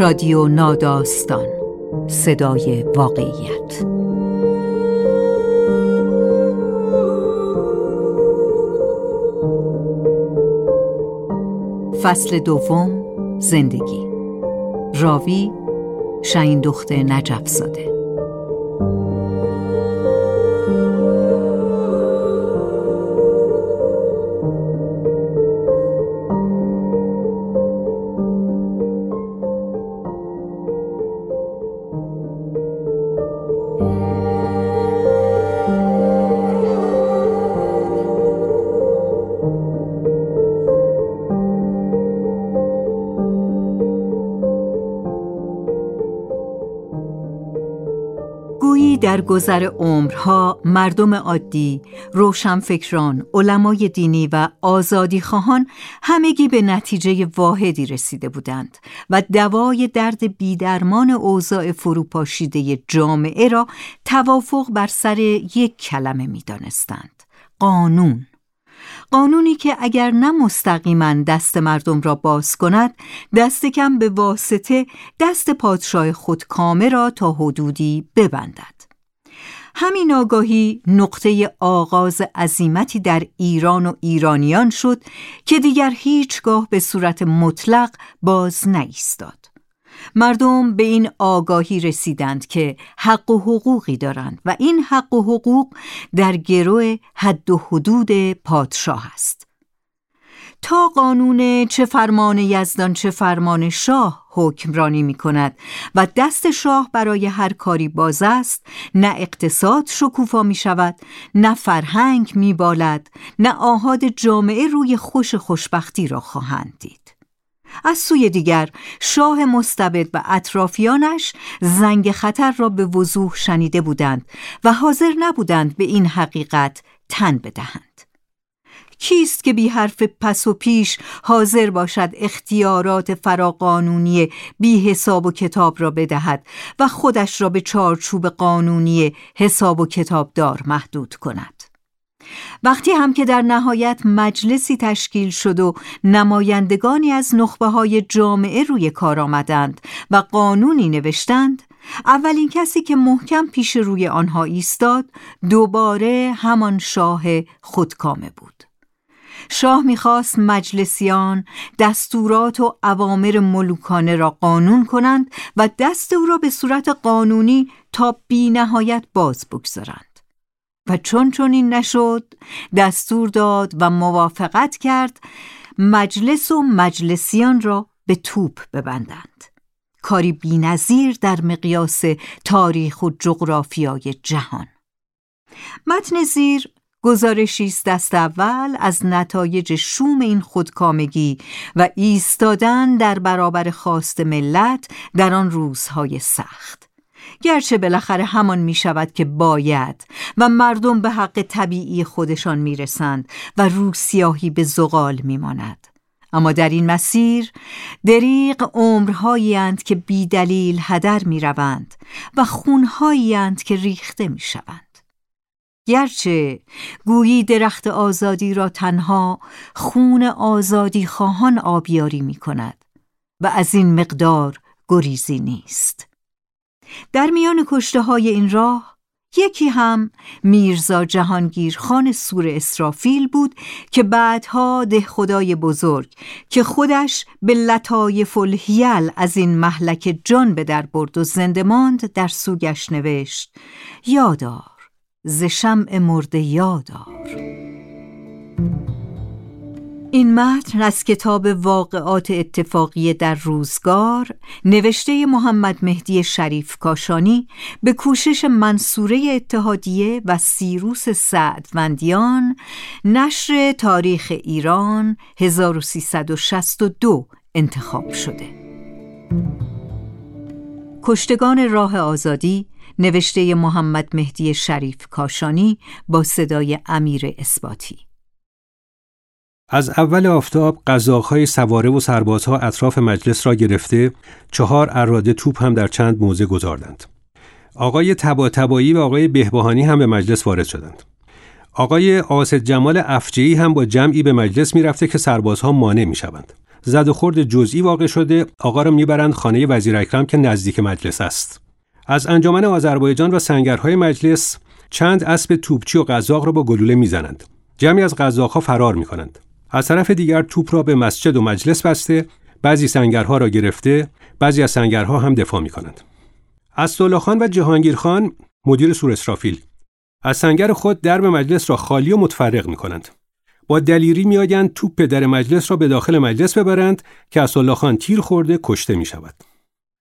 رادیو ناداستان. صدای واقعیت. فصل دوم زندگی. راوی شاین دخت نجف زاده در گذر عمرها مردم عادی، روشنفکران، علمای دینی و آزادی خواهان همگی به نتیجه واحدی رسیده بودند و دوای درد بیدرمان اوضاع فروپاشیده جامعه را توافق بر سر یک کلمه می دانستند. قانون قانونی که اگر نه مستقیما دست مردم را باز کند دست کم به واسطه دست پادشاه خودکامه را تا حدودی ببندد همین آگاهی نقطه آغاز عظیمتی در ایران و ایرانیان شد که دیگر هیچگاه به صورت مطلق باز نایستاد. مردم به این آگاهی رسیدند که حق و حقوقی دارند و این حق و حقوق در گروه حد و حدود پادشاه است. تا قانون چه فرمان یزدان چه فرمان شاه حکمرانی می کند و دست شاه برای هر کاری باز است نه اقتصاد شکوفا می شود نه فرهنگ می بالد نه آهاد جامعه روی خوش خوشبختی را خواهند دید. از سوی دیگر شاه مستبد و اطرافیانش زنگ خطر را به وضوح شنیده بودند و حاضر نبودند به این حقیقت تن بدهند. کیست که بی حرف پس و پیش حاضر باشد اختیارات فراقانونی بی حساب و کتاب را بدهد و خودش را به چارچوب قانونی حساب و کتابدار محدود کند؟ وقتی هم که در نهایت مجلسی تشکیل شد و نمایندگانی از نخبه های جامعه روی کار آمدند و قانونی نوشتند اولین کسی که محکم پیش روی آنها ایستاد دوباره همان شاه خودکامه بود. شاه می‌خواست مجلسیان دستورات و اوامر ملوکانه را قانون کنند و دست او را به صورت قانونی تا بی نهایت باز بگذارند. و چون این نشد دستور داد و موافقت کرد مجلس و مجلسیان را به توپ ببندند. کاری بینظیر در مقیاس تاریخ و جغرافیای جهان. متن زیر گزارشی است دست اول از نتایج شوم این خودکامگی و ایستادن در برابر خواست ملت در آن روزهای سخت گرچه بالاخره همان می شود که باید و مردم به حق طبیعی خودشان می رسند و روسیاهی به زغال می ماند. اما در این مسیر دریق عمرهایی اند که بی دلیل هدر می روند و خونهایی اند که ریخته می شوند. گرچه گویی درخت آزادی را تنها خون آزادی خواهان آبیاری می کند و از این مقدار گریزی نیست. در میان کشته های این راه یکی هم میرزا جهانگیر خان سور اسرافیل بود که بعدها ده خدای بزرگ که خودش به لطای فلحیل از این محلک جان به در برد و زنده ماند در سوگش نوشت یادار ز شمع مرده یادار این متن از کتاب واقعات اتفاقی در روزگار نوشته محمد مهدی شریف کاشانی به کوشش منصوره اتحادیه و سیروس سعدوندیان نشر تاریخ ایران 1362 انتخاب شده. کشتگان راه آزادی نوشته محمد مهدی شریف کاشانی با صدای امیر اثباتی از اول آفتاب قزاقهای سواره و سربازها اطراف مجلس را گرفته چهار اراده توپ هم در چند موزه گذاردند. آقای تبا تبایی و آقای بهبهانی هم به مجلس وارد شدند. آقای آسد جمال افجعی هم با جمعی به مجلس می‌رفته که سربازها مانع می شوند. زد و خورد جزئی واقع شده آقا را می‌برند خانه وزیر اکرم که نزدیک مجلس است از انجمن آذربایجان و سنگرهای مجلس چند اسب توپچی و قزاق را با گلوله می‌زنند جمعی از قزاقها فرار می‌کنند از طرف دیگر توپ را به مسجد و مجلس بسته بعضی سنگرها را گرفته بعضی از سنگرها هم دفاع می‌کنند از خان و جهانگیر خان مدیر سور اسرافیل از سنگر خود درب مجلس را خالی و متفرق می کنند. با دلیری میآیند توپ در مجلس را به داخل مجلس ببرند که اسدالله خان تیر خورده کشته می شود.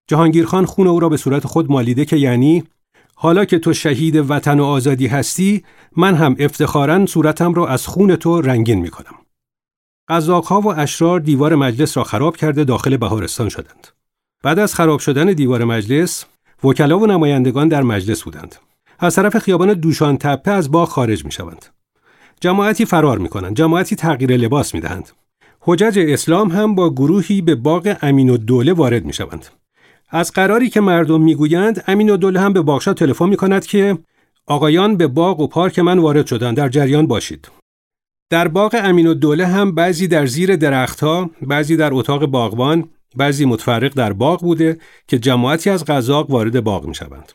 جهانگیر خان خون او را به صورت خود مالیده که یعنی حالا که تو شهید وطن و آزادی هستی من هم افتخارا صورتم را از خون تو رنگین می کنم. قزاقها و اشرار دیوار مجلس را خراب کرده داخل بهارستان شدند. بعد از خراب شدن دیوار مجلس وکلا و نمایندگان در مجلس بودند. از طرف خیابان دوشان تپه از باغ خارج می شوند. جماعتی فرار می کنند. جماعتی تغییر لباس می دهند. حجج اسلام هم با گروهی به باغ امین و دوله وارد می شوند. از قراری که مردم می‌گویند امین و دوله هم به باغشا تلفن می کند که آقایان به باغ و پارک من وارد شدند در جریان باشید. در باغ امین و هم بعضی در زیر درختها، بعضی در اتاق باغبان، بعضی متفرق در باغ بوده که جماعتی از قزاق وارد باغ می شوند.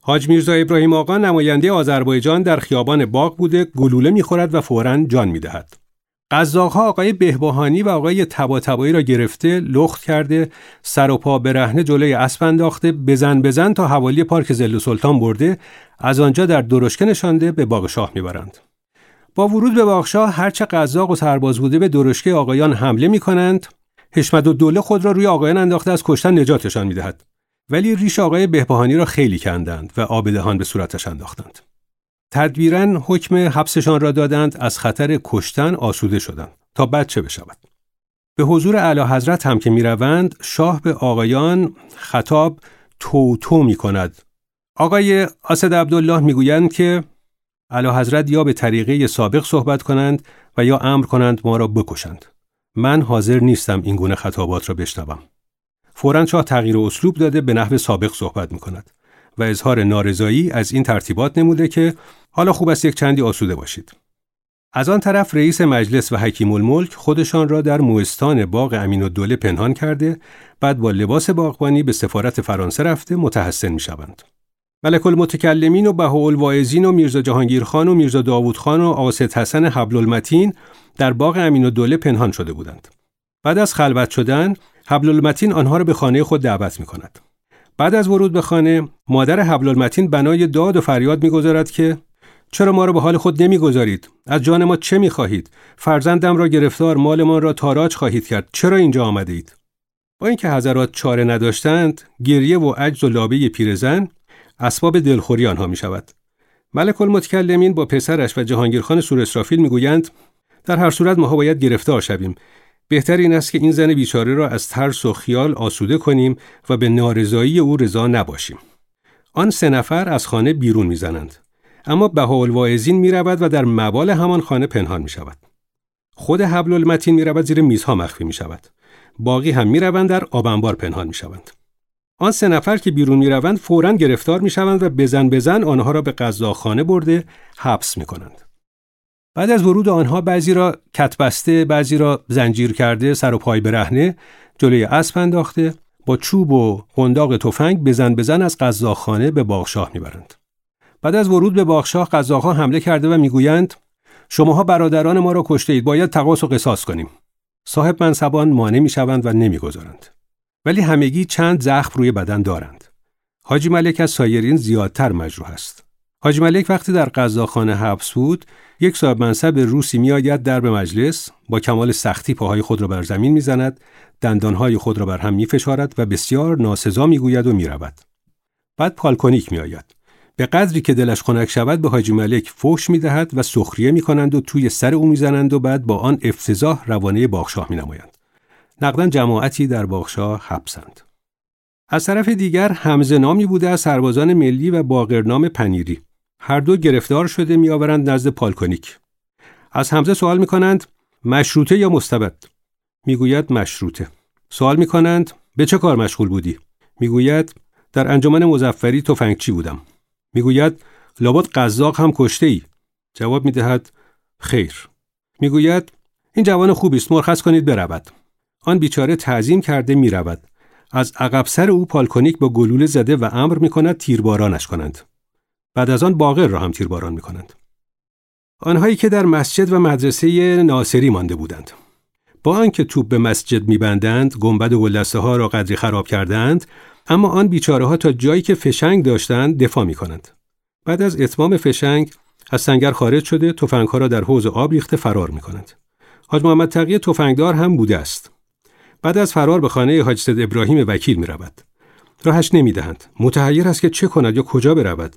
حاج میرزا ابراهیم آقا نماینده آذربایجان در خیابان باغ بوده گلوله می‌خورد و فورا جان می‌دهد. قزاقها آقای بهبهانی و آقای تباتبایی را گرفته لخت کرده سر و پا برهنه جلوی اسب انداخته بزن بزن تا حوالی پارک زل سلطان برده. از آنجا در درشکه نشانده به باغ شاه می‌برند. با ورود به باغشاه هرچه قزاق و سرباز بوده به درشکه آقایان حمله می کنند حشمت و دوله خود را روی آقایان انداخته از کشتن نجاتشان می‌دهد. ولی ریش آقای بهبهانی را خیلی کندند و آب دهان به صورتش انداختند. تدبیرا حکم حبسشان را دادند از خطر کشتن آسوده شدند تا بچه بشود. به حضور اعلی حضرت هم که می‌روند شاه به آقایان خطاب توتو می کند. آقای آسد عبدالله می‌گویند که اعلی حضرت یا به طریقه سابق صحبت کنند و یا امر کنند ما را بکشند. من حاضر نیستم این گونه خطابات را بشنوم. فورا شاه تغییر اسلوب داده به نحو سابق صحبت می کند و اظهار نارضایی از این ترتیبات نموده که حالا خوب است یک چندی آسوده باشید. از آن طرف رئیس مجلس و حکیم الملک خودشان را در موستان باغ امین و دوله پنهان کرده بعد با لباس باغبانی به سفارت فرانسه رفته متحسن می شوند. ملک المتکلمین و بهاءالواعظین و میرزا جهانگیر خان و میرزا داوود خان و آسد حسن حبل المتین در باغ امین و دوله پنهان شده بودند. بعد از خلوت شدن حبل المتین آنها را به خانه خود دعوت می کند. بعد از ورود به خانه مادر حبل المتین بنای داد و فریاد می‌گذارد که چرا ما را به حال خود نمی‌گذارید؟ از جان ما چه می‌خواهید؟ فرزندم را گرفتار مالمان را تاراج خواهید کرد. چرا اینجا آمده اید با اینکه حضرات چاره نداشتند گریه و عجز و لابه پیرزن اسباب دلخوری آنها می شود ملک المتکلمین با پسرش و جهانگیرخان سور اسرافیل می‌گویند در هر صورت ما باید گرفتار شویم. بهتر این است که این زن بیچاره را از ترس و خیال آسوده کنیم و به نارضایی او رضا نباشیم. آن سه نفر از خانه بیرون می‌زنند. اما بهاءالواعظین می رود و در مبال همان خانه پنهان می شود. خود حبل المتین می رود زیر میزها مخفی می شود. باقی هم می روند در آبنبار پنهان می شوند. آن سه نفر که بیرون می روند فوراً گرفتار می شوند و بزن بزن آنها را به خانه برده حبس می کنند. بعد از ورود آنها بعضی را کتبسته بعضی را زنجیر کرده سر و پای برهنه جلوی اسب انداخته با چوب و قنداق تفنگ بزن بزن از قزاقخانه به باغشاه می‌برند. بعد از ورود به باغشاه قزاقها حمله کرده و می‌گویند شماها برادران ما را کشته اید باید تقاس و قصاص کنیم. صاحب منصبان مانع می‌شوند و نمی‌گذارند. ولی همگی چند زخم روی بدن دارند. حاجی ملک از سایرین زیادتر مجروح است. حاجی ملک وقتی در قزاقخانه حبس بود یک صاحب منصب روسی میآید در به مجلس با کمال سختی پاهای خود را بر زمین می‌زند دندانهای خود را بر هم میفشارد و بسیار ناسزا می‌گوید و می‌رود. بعد پالکونیک میآید. به قدری که دلش خنک شود به حاجی ملک فوش می‌دهد و سخریه می‌کنند و توی سر او می‌زنند و بعد با آن افتضاح روانه باغشاه مینمایند. نقدا جماعتی در باغشاه حبسند. از طرف دیگر همزه نامی بوده از سربازان ملی و باقرنام پنیری. هر دو گرفتار شده میآورند نزد پالکونیک. از حمزه سوال می‌کنند مشروطه یا مستبد؟ می‌گوید مشروطه. سوال می‌کنند به چه کار مشغول بودی؟ می‌گوید در انجمن مزفری تفنگچی بودم. می‌گوید لابد قزاق هم کشته ای جواب می‌دهد خیر. می‌گوید این جوان خوبی است مرخص کنید برود. آن بیچاره تعظیم کرده می رود. از عقب سر او پالکونیک با گلوله زده و امر می کند تیربارانش کنند. بعد از آن باقر را هم تیرباران می کنند. آنهایی که در مسجد و مدرسه ناصری مانده بودند. با آنکه توپ به مسجد میبندند گنبد و گلدسته ها را قدری خراب کردند اما آن بیچاره ها تا جایی که فشنگ داشتند دفاع می کنند. بعد از اتمام فشنگ از سنگر خارج شده ها را در حوض آب ریخته فرار می کنند. حاج محمد تقی تفنگدار هم بوده است. بعد از فرار به خانه حاج ابراهیم وکیل می رود. راهش نمی دهند. متحیر است که چه کند یا کجا برود.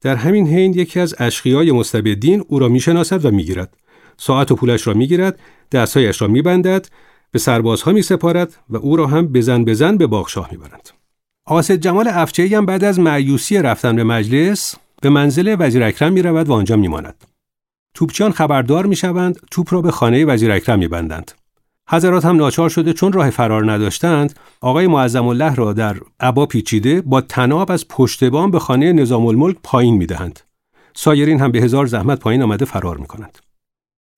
در همین حین یکی از اشقیای مستبدین او را می‌شناسد و می‌گیرد. ساعت و پولش را می‌گیرد، دستهایش را میبندد، به سربازها می سپارد و او را هم بزن بزن به باغشاه می‌برند. آسد جمال افچهی هم بعد از معیوسی رفتن به مجلس به منزل وزیر اکرم می رود و آنجا می ماند. توپچیان خبردار می شوند توپ را به خانه وزیر اکرم می بندند. حضرات هم ناچار شده چون راه فرار نداشتند آقای معظم الله را در عبا پیچیده با تناب از پشت بام به خانه نظام الملک پایین می دهند. سایرین هم به هزار زحمت پایین آمده فرار می کنند.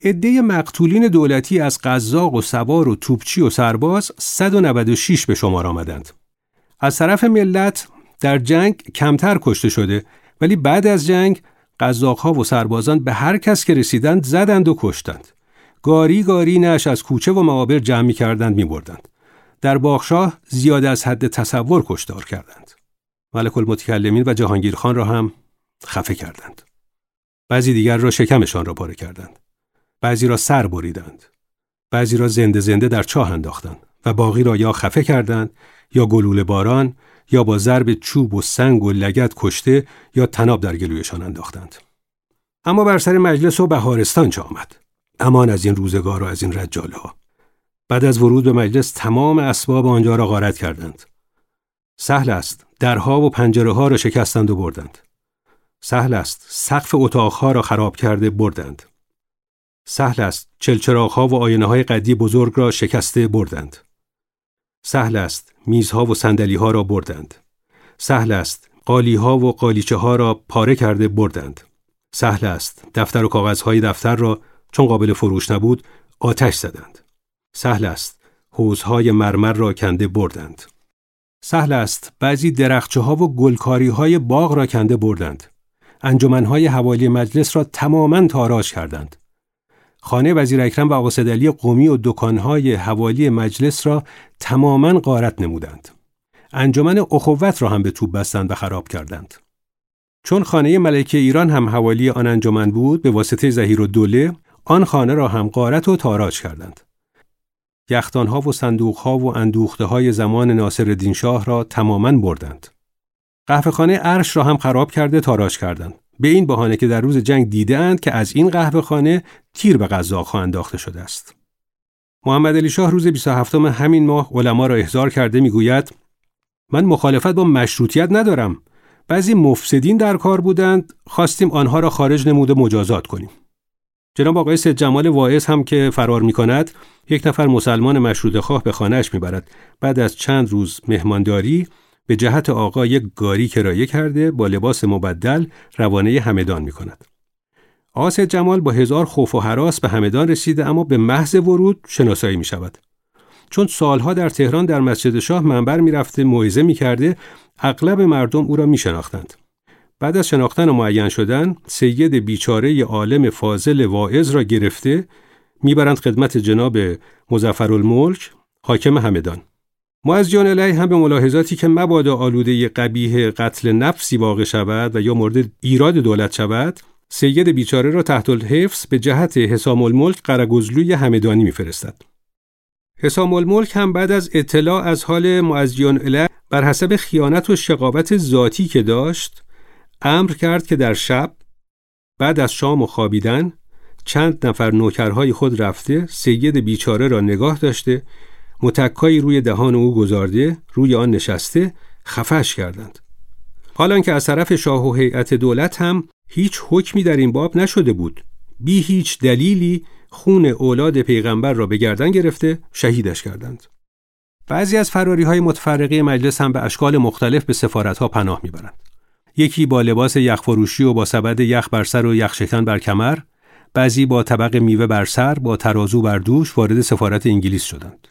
عده مقتولین دولتی از قزاق و سوار و توپچی و سرباز 196 به شمار آمدند. از طرف ملت در جنگ کمتر کشته شده ولی بعد از جنگ قزاقها و سربازان به هر کس که رسیدند زدند و کشتند. گاری گاری نش از کوچه و معابر جمع می کردند می بردند. در باغشاه زیاد از حد تصور کشتار کردند. ملک المتکلمین و جهانگیر خان را هم خفه کردند. بعضی دیگر را شکمشان را پاره کردند. بعضی را سر بریدند. بعضی را زنده زنده در چاه انداختند و باقی را یا خفه کردند یا گلوله باران یا با ضرب چوب و سنگ و لگت کشته یا تناب در گلویشان انداختند. اما بر سر مجلس و بهارستان چه آمد؟ امان از این روزگار و از این رجال ها. بعد از ورود به مجلس تمام اسباب آنجا را غارت کردند. سهل است درها و پنجره ها را شکستند و بردند. سهل است سقف اتاقها را خراب کرده بردند. سهل است ها و آینه های قدی بزرگ را شکسته بردند. سهل است میزها و سندلی ها را بردند. سهل است قالی ها و قالیچه ها را پاره کرده بردند. سهل است دفتر و کاغذهای دفتر را چون قابل فروش نبود آتش زدند. سهل است حوزهای مرمر را کنده بردند. سهل است بعضی درخچه ها و گلکاری های باغ را کنده بردند. انجمنهای حوالی مجلس را تماما تاراج کردند. خانه وزیر اکرم و آقا علی قومی و دکانهای حوالی مجلس را تماما غارت نمودند. انجمن اخوت را هم به توپ بستند و خراب کردند. چون خانه ملکه ایران هم حوالی آن انجمن بود به واسطه زهیر و دوله آن خانه را هم غارت و تاراج کردند. یختانها و صندوقها و اندوخته های زمان ناصر شاه را تماما بردند. قهوه خانه عرش را هم خراب کرده تاراج کردند. به این بهانه که در روز جنگ دیدهاند که از این قهوه خانه تیر به قزاقها انداخته شده است. محمد علی شاه روز 27 همین ماه علما را احضار کرده می‌گوید من مخالفت با مشروطیت ندارم. بعضی مفسدین در کار بودند خواستیم آنها را خارج نموده مجازات کنیم. جناب آقای سید جمال واعظ هم که فرار می کند یک نفر مسلمان مشروط خواه به خانهش می‌برد بعد از چند روز مهمانداری به جهت آقا یک گاری کرایه کرده با لباس مبدل روانه همدان می کند. آقا جمال با هزار خوف و حراس به همدان رسیده اما به محض ورود شناسایی می شود. چون سالها در تهران در مسجد شاه منبر می رفته موعظه می کرده اغلب مردم او را می شناختند. بعد از شناختن و معین شدن سید بیچاره عالم فاضل واعظ را گرفته می‌برند خدمت جناب مزفرالملک حاکم همدان معز علیه هم به ملاحظاتی که مبادا آلوده قبیه قتل نفسی واقع شود و یا مورد ایراد دولت شود سید بیچاره را تحت الحفظ به جهت حسام الملک قرگزلوی همدانی میفرستد. حسام الملک هم بعد از اطلاع از حال معزیان علیه بر حسب خیانت و شقاوت ذاتی که داشت امر کرد که در شب بعد از شام و خوابیدن چند نفر نوکرهای خود رفته سید بیچاره را نگاه داشته متکایی روی دهان او گذارده روی آن نشسته خفش کردند. حالا که از طرف شاه و هیئت دولت هم هیچ حکمی در این باب نشده بود. بی هیچ دلیلی خون اولاد پیغمبر را به گردن گرفته شهیدش کردند. بعضی از فراری های متفرقه مجلس هم به اشکال مختلف به سفارت ها پناه می‌برند. یکی با لباس یخفروشی و با سبد یخ بر سر و یخ شکن بر کمر بعضی با طبق میوه بر سر با ترازو بر دوش وارد سفارت انگلیس شدند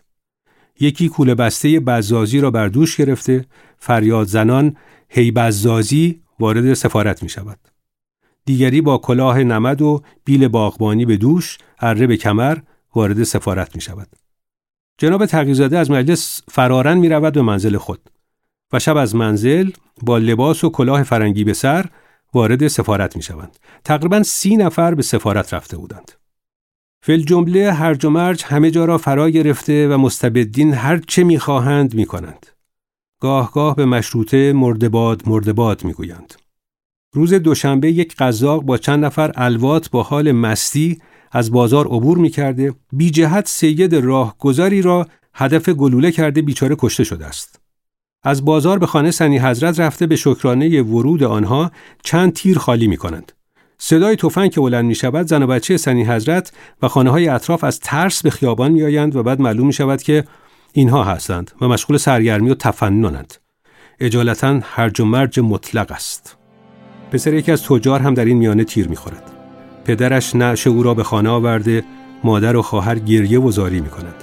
یکی کوله بسته بزازی را بر دوش گرفته فریاد زنان هی بزازی وارد سفارت می شود. دیگری با کلاه نمد و بیل باغبانی به دوش اره به کمر وارد سفارت می شود. جناب تقیزاده از مجلس فرارن می رود به منزل خود و شب از منزل با لباس و کلاه فرنگی به سر وارد سفارت می شوند. تقریبا سی نفر به سفارت رفته بودند. فل جمله هرج و مرج همه جا را فرا گرفته و مستبدین هر چه می خواهند می کنند. گاه گاه به مشروطه مردباد مردباد می گویند. روز دوشنبه یک قزاق با چند نفر الوات با حال مستی از بازار عبور می کرده بی جهت سید راهگذاری را هدف گلوله کرده بیچاره کشته شده است. از بازار به خانه سنی حضرت رفته به شکرانه ورود آنها چند تیر خالی می کنند. صدای تفنگ که بلند می شود زن و بچه سنی حضرت و خانه های اطراف از ترس به خیابان می آیند و بعد معلوم می شود که اینها هستند و مشغول سرگرمی و تفننند. اجالتا هرج و مرج مطلق است. پسر یکی از تجار هم در این میانه تیر می‌خورد. پدرش نعش او را به خانه آورده مادر و خواهر گریه و زاری می کند.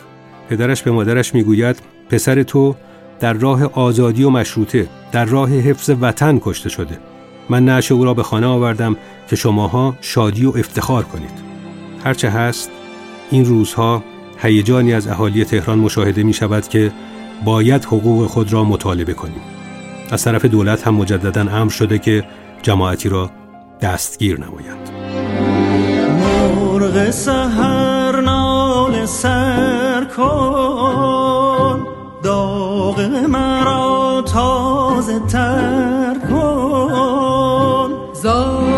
پدرش به مادرش می‌گوید پسر تو در راه آزادی و مشروطه در راه حفظ وطن کشته شده. من نعش او را به خانه آوردم که شماها شادی و افتخار کنید. هرچه هست این روزها هیجانی از اهالی تهران مشاهده می شود که باید حقوق خود را مطالبه کنیم. از طرف دولت هم مجددا امر شده که جماعتی را دستگیر نمایند مرغ سهر نال سر مرا تازه تر کن. زار